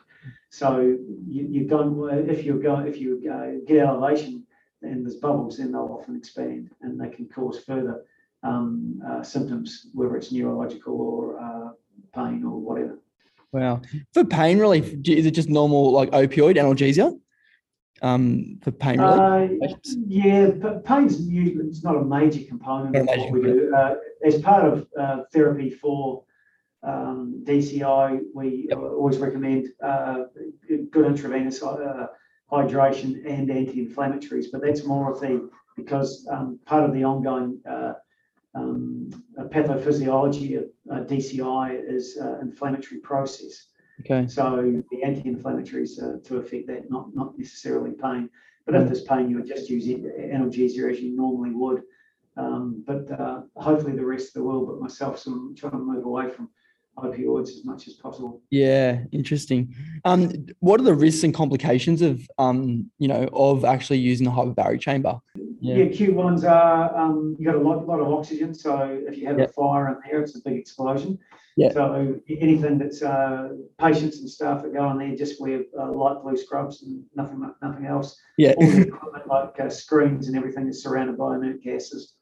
So you, you don't if you go if you uh, get elevation and there's bubbles, then they'll often expand and they can cause further um, uh, symptoms, whether it's neurological or uh, pain or whatever. Wow. For pain relief, is it just normal like opioid analgesia? Um, for pain relief? Uh, yeah, but pain's usually it's not a major component of what we do. Uh, as part of uh, therapy for um, DCI, we yep. always recommend uh, good intravenous hydration and anti-inflammatories, but that's more of the because um, part of the ongoing uh, um, pathophysiology of uh, DCI is uh, inflammatory process. Okay. So the anti-inflammatories uh, to affect that, not not necessarily pain. But mm. if there's pain, you would just use analgesia as you normally would. Um, but uh, hopefully the rest of the world, but myself, so I'm trying to move away from opioids as much as possible. Yeah, interesting. Um, what are the risks and complications of um, you know, of actually using the hyperbaric chamber? Yeah, yeah acute ones are um, you got a lot, lot of oxygen. So if you have a fire in there, it's a big explosion. Yeah. So anything that's uh, patients and staff that go in there just wear uh, light blue scrubs and nothing, nothing else. Yeah. All the equipment like uh, screens and everything is surrounded by inert gases.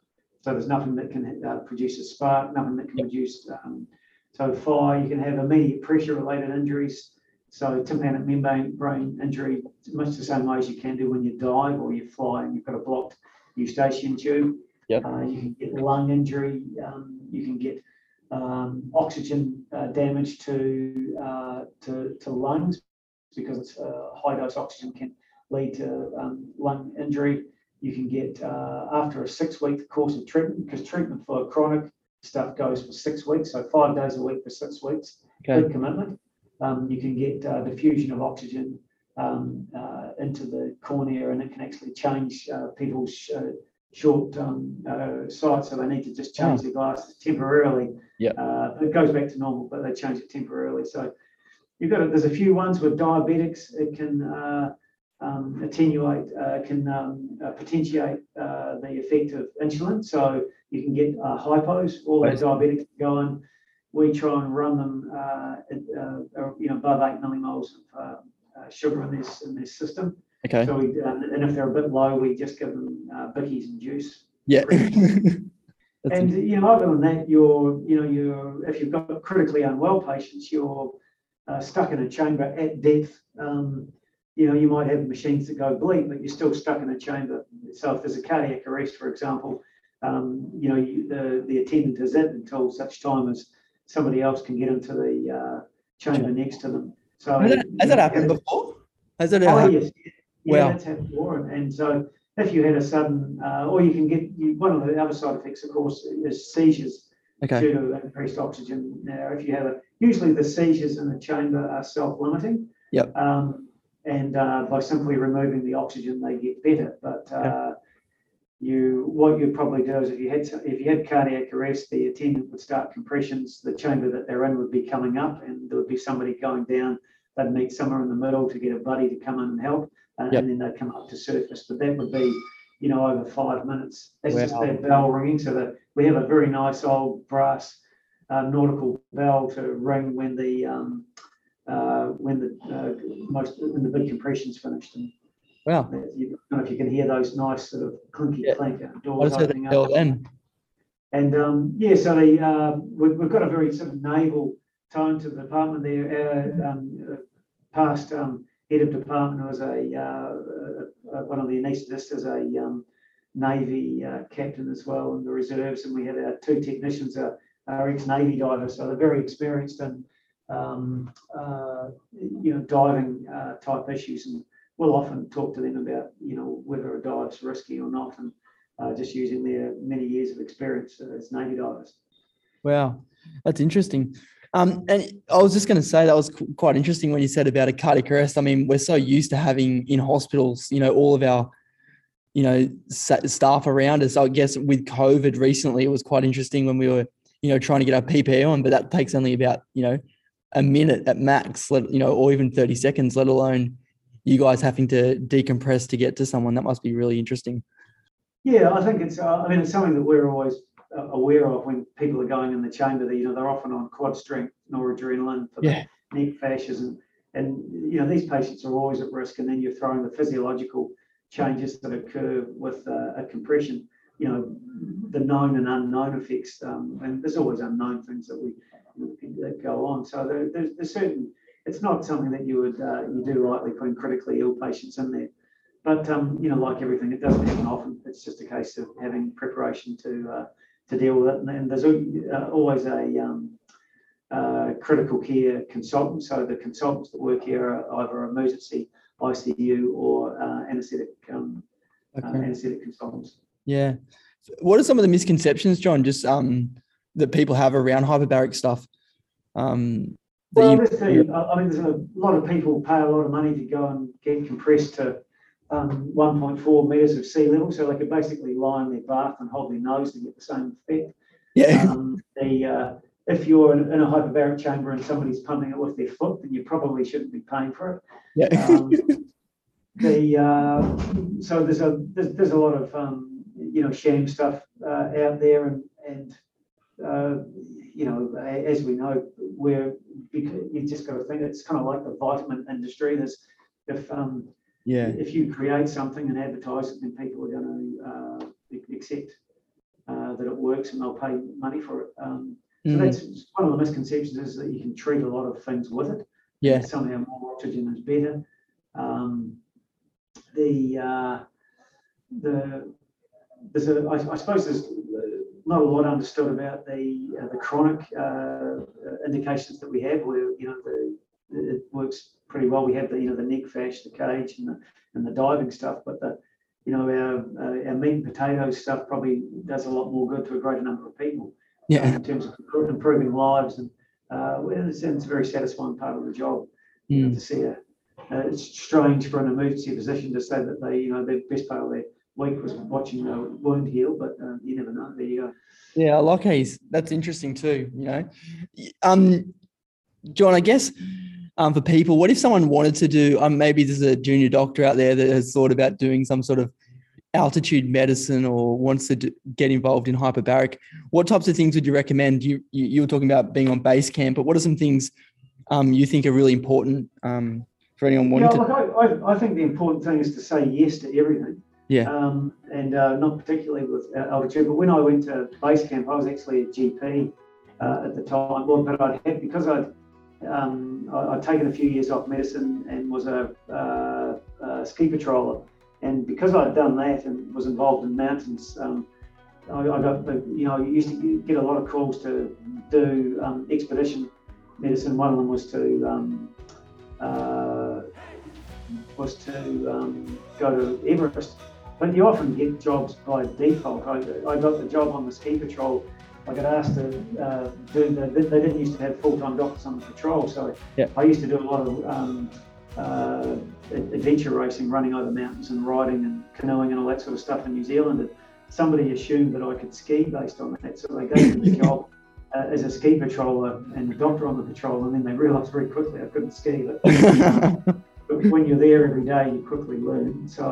So there's nothing that can uh, produce a spark, nothing that can yep. produce um, So fire, you can have immediate pressure-related injuries. So tympanic membrane brain injury, much the same way as you can do when you dive or you fly and you've got a blocked eustachian tube. Yep. Uh, you can get lung injury. Um, you can get um, oxygen uh, damage to, uh, to to lungs because it's uh, high dose oxygen can lead to um, lung injury. You can get uh, after a six week course of treatment because treatment for chronic stuff goes for six weeks, so five days a week for six weeks. Okay. Good commitment. Um, you can get uh, diffusion of oxygen um, uh, into the cornea, and it can actually change uh, people's uh, short um, uh, sight, so they need to just change their glasses temporarily. Yep. Uh, it goes back to normal, but they change it temporarily. So you've got a, there's a few ones with diabetics. It can uh, um, attenuate, uh, can um, uh, potentiate uh, the effect of insulin. So you can get uh, hypos. All the Right. diabetics go on. We try and run them, uh, at, uh, you know, above eight millimoles of sugar in this in their system. Okay. So we, and if they're a bit low, we just give them uh, bickies and juice. Yeah. And you know, other than that, you're, you know, you're if you've got critically unwell patients, you're uh, stuck in a chamber at depth. Um, you know, you might have machines that go bleed, but you're still stuck in a chamber. So if there's a cardiac arrest, for example, um, you know, you, the the attendant is in until such time as somebody else can get into the uh, chamber next to them. So Has that, has that happened before? Has it ever Oh, yes, yeah, Wow. that's happened before, and, and so if you had a sudden, uh, or you can get, you, one of the other side effects, of course, is seizures Okay. due to increased oxygen. Now, if you have a, usually the seizures in the chamber are self-limiting. Yep. Um, and, uh, by simply removing the oxygen, they get better, but, uh, you, what you'd probably do is if you had, if you had cardiac arrest, the attendant would start compressions, the chamber that they're in would be coming up and there would be somebody going down. They'd meet somewhere in the middle to get a buddy to come in and help, and Yep. and then they'd come up to surface, but that would be, you know, over five minutes. That's just Wow. that bell ringing, so that we have a very nice old brass uh, nautical bell to ring when the, um, uh, when the, uh, most, when the big compression's finished. And wow. you, I don't know if you can hear those nice sort of clinky Yeah. clank doors opening up. then? And um, yeah, so the, uh, we've, we've got a very sort of naval tone to the department there. Our um, uh, past um, head of department was a, uh, one of the anaesthetists as a um, Navy uh, captain as well in the reserves. And we had our two technicians are, are ex-Navy divers, so they're very experienced in, um, uh, you know, diving uh, type issues. And we'll often talk to them about, you know, whether a dive's risky or not. And uh, just using their many years of experience as Navy divers. Wow, that's interesting. Um, and I was just going to say that was qu- quite interesting when you said about a cardiac arrest. I mean, we're so used to having in hospitals, you know, all of our, you know, staff around us. I guess with COVID recently, it was quite interesting when we were, you know, trying to get our PPE on, but that takes only about, you know, a minute at max, let, you know, or even 30 seconds, let alone you guys having to decompress to get to someone. That must be really interesting. Yeah, I think it's, uh, I mean, it's something that we're always uh, aware of when people are going in the chamber. That you know, they're often on quad strength noradrenaline for Yeah. the neck fascias, and and you know these patients are always at risk. And then you're throwing the physiological changes that occur with uh, a compression. You know, the known and unknown effects, um, and there's always unknown things that we that go on. So there, there's, there's certain. It's not something that you would uh, you do lightly putting critically ill patients in there. But um, you know, like everything, it doesn't happen often. It's just a case of having preparation to uh, to deal with it. And, and there's uh, always a um, uh, critical care consultant. So the consultants that work here are either emergency ICU or uh, anaesthetic um, uh, Okay. anaesthetic consultants. Yeah. What are some of the misconceptions, John, just um, that people have around hyperbaric stuff? Um, Well, you-. I mean, there's a lot of people pay a lot of money to go and get compressed to um, 1.4 meters of sea level, so they could basically lie in their bath and hold their nose and get the same effect. yeah. Um, the, uh, if you're in, in a hyperbaric chamber and somebody's pumping it with their foot, then you probably shouldn't be paying for it. yeah. Um, the, uh, so there's a, there's, there's a lot of, um, you know, sham stuff, uh, out there and, and, uh, you know, as we know, we're, because you just got to think, it's kind of like the vitamin industry. There's, if, um, yeah. if you create something and advertise it, then people are going to uh, accept uh, that it works and they'll pay money for it. Um, So Mm, that's one of the misconceptions is that you can treat a lot of things with it. yeah. Somehow more oxygen is better. Um, the, uh, the, there's a, I, I suppose there's not a lot understood about the, uh, the chronic, uh, indications that we have where, you know, the, it works pretty well. We have the, you know, the neck fash, the CAGE and the, and the diving stuff, but the, you know, our, uh, our meat and potatoes stuff probably does a lot more good to a greater number of people Yeah. in terms of improving lives and uh, well, it's, it's a very satisfying part of the job you know, Mm, to see a, uh, it's strange for an emergency physician to say that they, you know, the best part of their week was watching a wound heal, but uh, you never know. There you go. Yeah, I like he's that's interesting too, you know. Um John, I guess um for people, what if someone wanted to do um maybe there's a junior doctor out there that has thought about doing some sort of altitude medicine or wants to d- get involved in hyperbaric. What types of things would you recommend? You, you you were talking about being on base camp, but what are some things um you think are really important um for anyone Yeah, wanting to look, I, I, I think the important thing is to say yes to everything. Yeah. Um, and uh, not particularly with uh, altitude, but when I went to base camp, I was actually a GP uh, at the time. Well, but I'd had because I'd um, I'd taken a few years off medicine and was a, uh, a ski patroller, and because I'd done that and was involved in mountains, um, I, I got you know I used to get a lot of calls to do um, expedition medicine. One of them was to um, uh, was to um, go to Everest. But you often get jobs by default. I, I got the job on the ski patrol. I got asked to uh, do the, they didn't used to have full-time doctors on the patrol, so Yeah. I used to do a lot of um, uh, adventure racing, running over mountains and riding and canoeing and all that sort of stuff in New Zealand. And somebody assumed that I could ski based on that, so they gave me the job uh, as a ski patroller and a doctor on the patrol, and then they realised very quickly I couldn't ski. But, when you're there every day, you quickly learn. So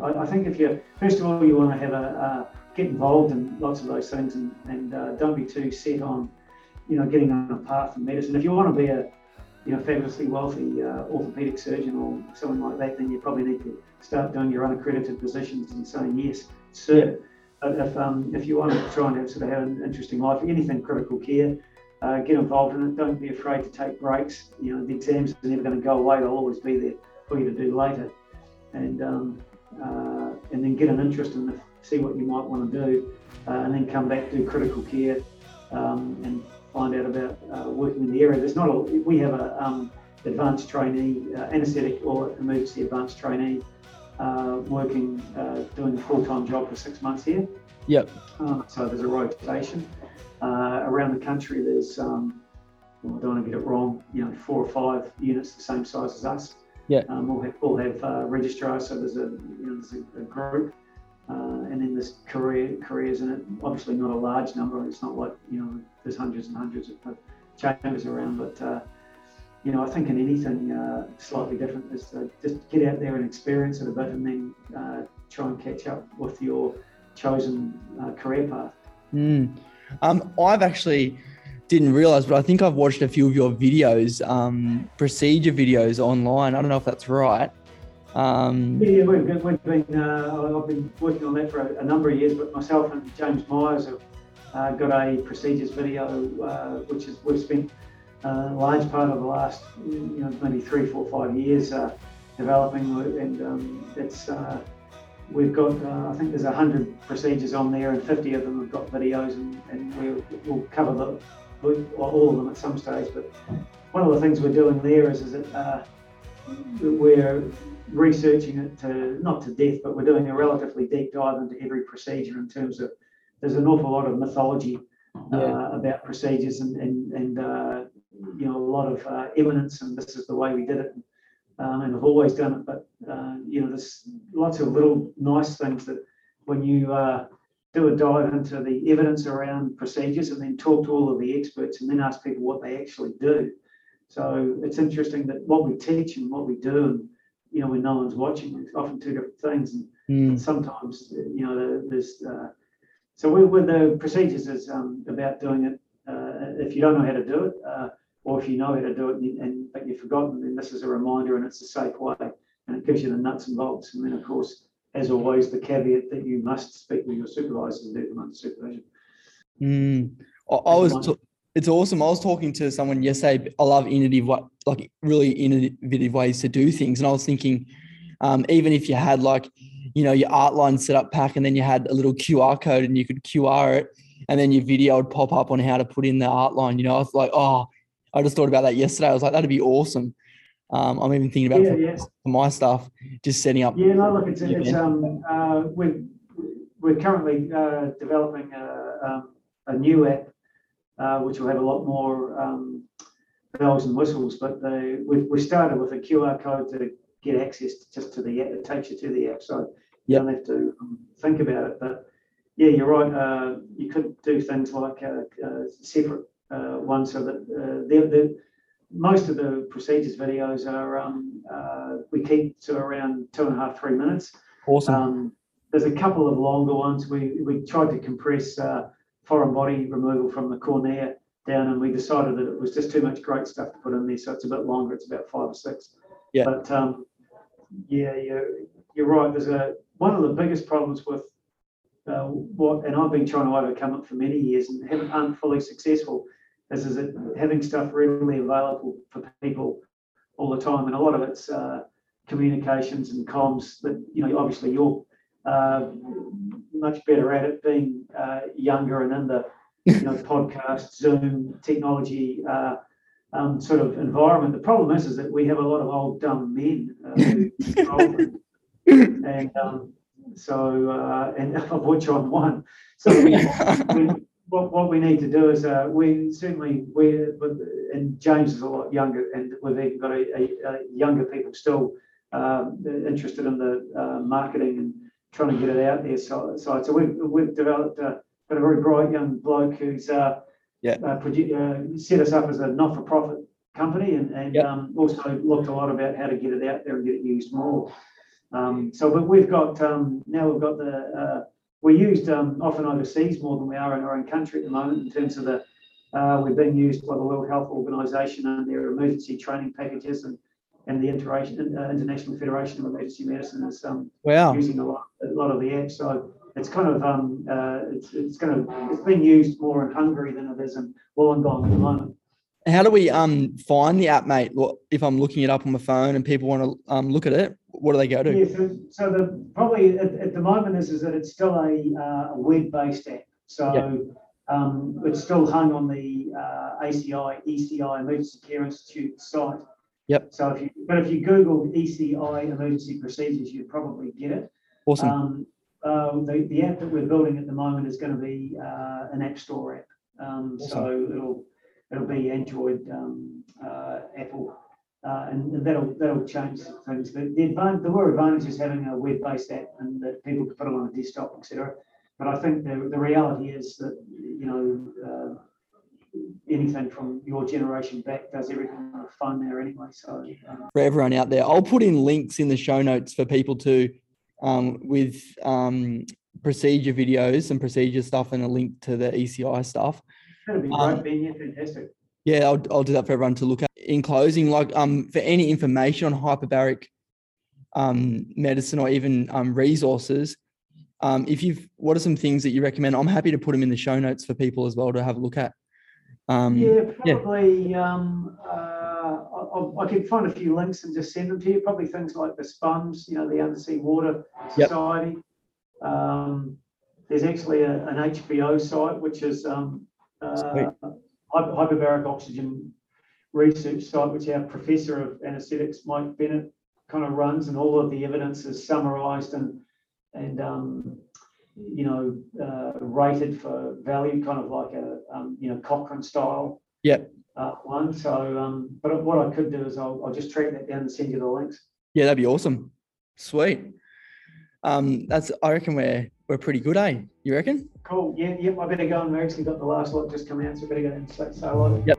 uh, I, I think if you first of all you want to have a uh, get involved in lots of those things, and, and uh, don't be too set on you know getting on a path in medicine. If you want to be a you know fabulously wealthy uh, orthopedic surgeon or something like that, then you probably need to start doing your unaccredited positions and saying yes, sir. But if um, if you want to try and have, sort of have an interesting life, anything critical care, uh, get involved in it. Don't be afraid to take breaks. You know the exams are never going to go away; they'll always be there for you to do later, and um, uh, and then get an interest in the, see what you might want to do, uh, and then come back do critical care um, and find out about uh, working in the area. There's not a we have a um, advanced trainee uh, anaesthetic or emergency advanced trainee uh, working uh, doing a full time job for six months here. Yep. So there's a rotation uh, around the country. There's um, well, I don't want to get it wrong. You know, four or five units the same size as us. Yeah. Um, we'll have, we'll have uh, registrars. So there's a you know there's a, a group. Uh, and then there's career careers in it. Obviously, not a large number. It's not like you know there's hundreds and hundreds of of chambers around. But uh, you know, I think in anything uh, slightly different is to just get out there and experience it a bit, and then uh, try and catch up with your chosen uh, career path. Mm. Um, I've actually didn't realize, but I think I've watched a few of your videos, um, procedure videos online. I don't know if that's right. Um, Yeah, we've been, we've been uh, I've been working on that for a, number of years, but myself and James Myers have uh, got a procedures video, uh, which is we've spent uh, a large part of the last, you know, maybe three, four, five years uh, developing, and um, it's we've got uh, I think there's hundred procedures on there, and 50 of them have got videos, and, and we'll, we'll cover the all of them at some stage. But one of the things we're doing there is is that uh, we're researching it to not to death, but we're doing a relatively deep dive into every procedure in terms of there's an awful lot of mythology uh, Yeah. about procedures and and, and uh, you know a lot of uh, evidence and this is the way we did it um, and I've always done it. But uh, you know there's lots of little nice things that when you uh, do a dive into the evidence around procedures and then talk to all of the experts and then ask people what they actually do. So it's interesting that what we teach and what we do, and you know, when no one's watching, it's often two different things. And mm, sometimes, you know, there's uh, so we, with the procedures is um, about doing it. Uh, if you don't know how to do it, uh, or if you know how to do it and, and but you've forgotten, then this is a reminder and it's a safe way, and it gives you the nuts and bolts. And then, of course, as always, the caveat that you must speak with your supervisors and do them under supervision. mm. I, I was it's awesome. I was talking to someone yesterday. I love innovative, like really innovative ways to do things, and I was thinking, um, even if you had like, you know, your art line setup pack, and then you had a little QR code, and you could QR it, and then your video would pop up on how to put in the art line. You know, I was like, oh, I just thought about that yesterday. I was like, that'd be awesome. Um, I'm even thinking about Yeah, for, yeah. for my stuff, just setting up. Yeah, no, look, it's, it's, um, uh, we're, we're currently, uh, developing a, um, a new app, uh, which will have a lot more, um, bells and whistles, but the, we, we started with a QR code to get access just to the app, it takes you to the app, so you Yep. don't have to um, think about it, but yeah, you're right, uh, you could do things like, uh, uh, separate, uh, ones so that, uh, they're, most of the procedures videos are, um, uh, we keep to around two and a half, three minutes. Awesome. Um, there's a couple of longer ones. We, we tried to compress, uh, foreign body removal from the cornea down and we decided that it was just too much great stuff to put in there. So it's a bit longer. It's about five or six. Yeah. But, um, yeah, you're, you're right. There's a, one of the biggest problems with, uh, what, and I've been trying to overcome it for many years and haven't, aren't fully successful, is, is it having stuff readily available for people all the time. And a lot of it's, uh, communications and comms that, you know, obviously you're, uh, much better at it being, uh, younger and in the, you know, podcast, Zoom, technology, uh, um, sort of environment. The problem is, is that we have a lot of old dumb men, uh, who control it. and, um, so, uh, and of which I'm one. So we, we, what, what we need to do is, uh, we certainly, we, and James is a lot younger and we've even got a, a, a younger people still, um, interested in the, uh, marketing and trying to get it out there side. side. So we've, we've developed a, got a very bright young bloke who's, uh, Yeah. uh, produ- uh, set us up as a not-for-profit company and, and, um, also looked a lot about how to get it out there and get it used more. Um, so, but we've got, um, now we've got the, uh, we're used, um, often overseas more than we are in our own country at the moment in terms of the, uh, we're being used by the World Health Organization and their emergency training packages and, and the uh, International Federation of Emergency Medicine is, um, wow. using a lot, a lot of the apps. So it's kind of, um, uh, it's, it's going to, it's being used more in Hungary than it is in Wollongong at the moment. How do we um find the app, mate? If I'm looking it up on my phone and people want to um look at it, what do they go to? Yeah, so, so the, probably at, at the moment is, is that it's still a, uh, web-based app. So, um, it's still hung on the, uh, ACI, ECI, Emergency Care Institute site. Yep. So if you, but if you Google ECI emergency procedures, you'd probably get it. Awesome. Um, uh, the, the app that we're building at the moment is going to be, uh, an App Store app. Um, so it'll, it'll be Android, um, uh, Apple, uh, and that'll, that'll change things. But the advantage, the real advantage is having a web-based app and that people can put it on a desktop, etc. But I think the, the reality is that, you know, uh, anything from your generation back does everything on a phone there anyway, so. um, for everyone out there. I'll put in links in the show notes for people to, um, with um, procedure videos and procedure stuff, and a link to the ECI stuff. Be Um, great, Ben, yeah, fantastic. Yeah, I'll, I'll do that for everyone to look at. In closing, like um, for any information on hyperbaric um, medicine or even um, resources, um, if you've, what are some things that you recommend? I'm happy to put them in the show notes for people as well to have a look at. Um, Yeah, yeah. probably, um, uh, I, I- I could find a few links and just send them to you, probably things like the SPUMS, you know, the Undersea Water Yep. Society. Um, there's actually a, an HBO site, which is, um. Uh, hy- hyperbaric oxygen research site, which our professor of anesthetics, Mike Bennett, kind of runs, and all of the evidence is summarized and, and, um, you know, uh, rated for value, kind of like a, um, you know, Cochrane style. Yep. Uh, one, so, um, but what I could do is I'll, I'll just track that down and send you the links. yeah, that'd be awesome. Sweet. Um, that's, I reckon we're, we're pretty good, eh? You reckon? Cool, yeah, yep, I better go and we actually got the last lot just come out, so I better go and say, say hello. Yep.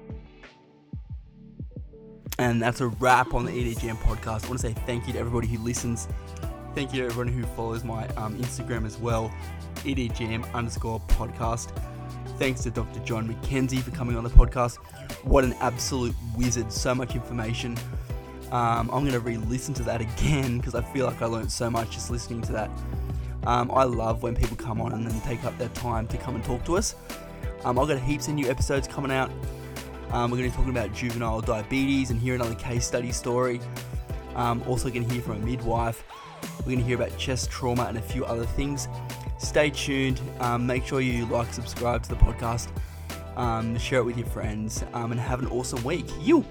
And that's a wrap on the EDGM podcast. I want to say thank you to everybody who listens. Thank you to everyone who follows my um, Instagram as well, EDGM underscore podcast. Thanks to Dr. John McKenzie for coming on the podcast. What an absolute wizard. So much information. Um, I'm going to re listen to that again because I feel like I learned so much just listening to that. Um, I love when people come on and then take up their time to come and talk to us. Um, I've got heaps of new episodes coming out. Um, we're going to be talking about juvenile diabetes and hear another case study story. Um, also, going to hear from a midwife. We're going to hear about chest trauma and a few other things. Stay tuned. Um, make sure you like, subscribe to the podcast, um, share it with your friends, and have an awesome week. You.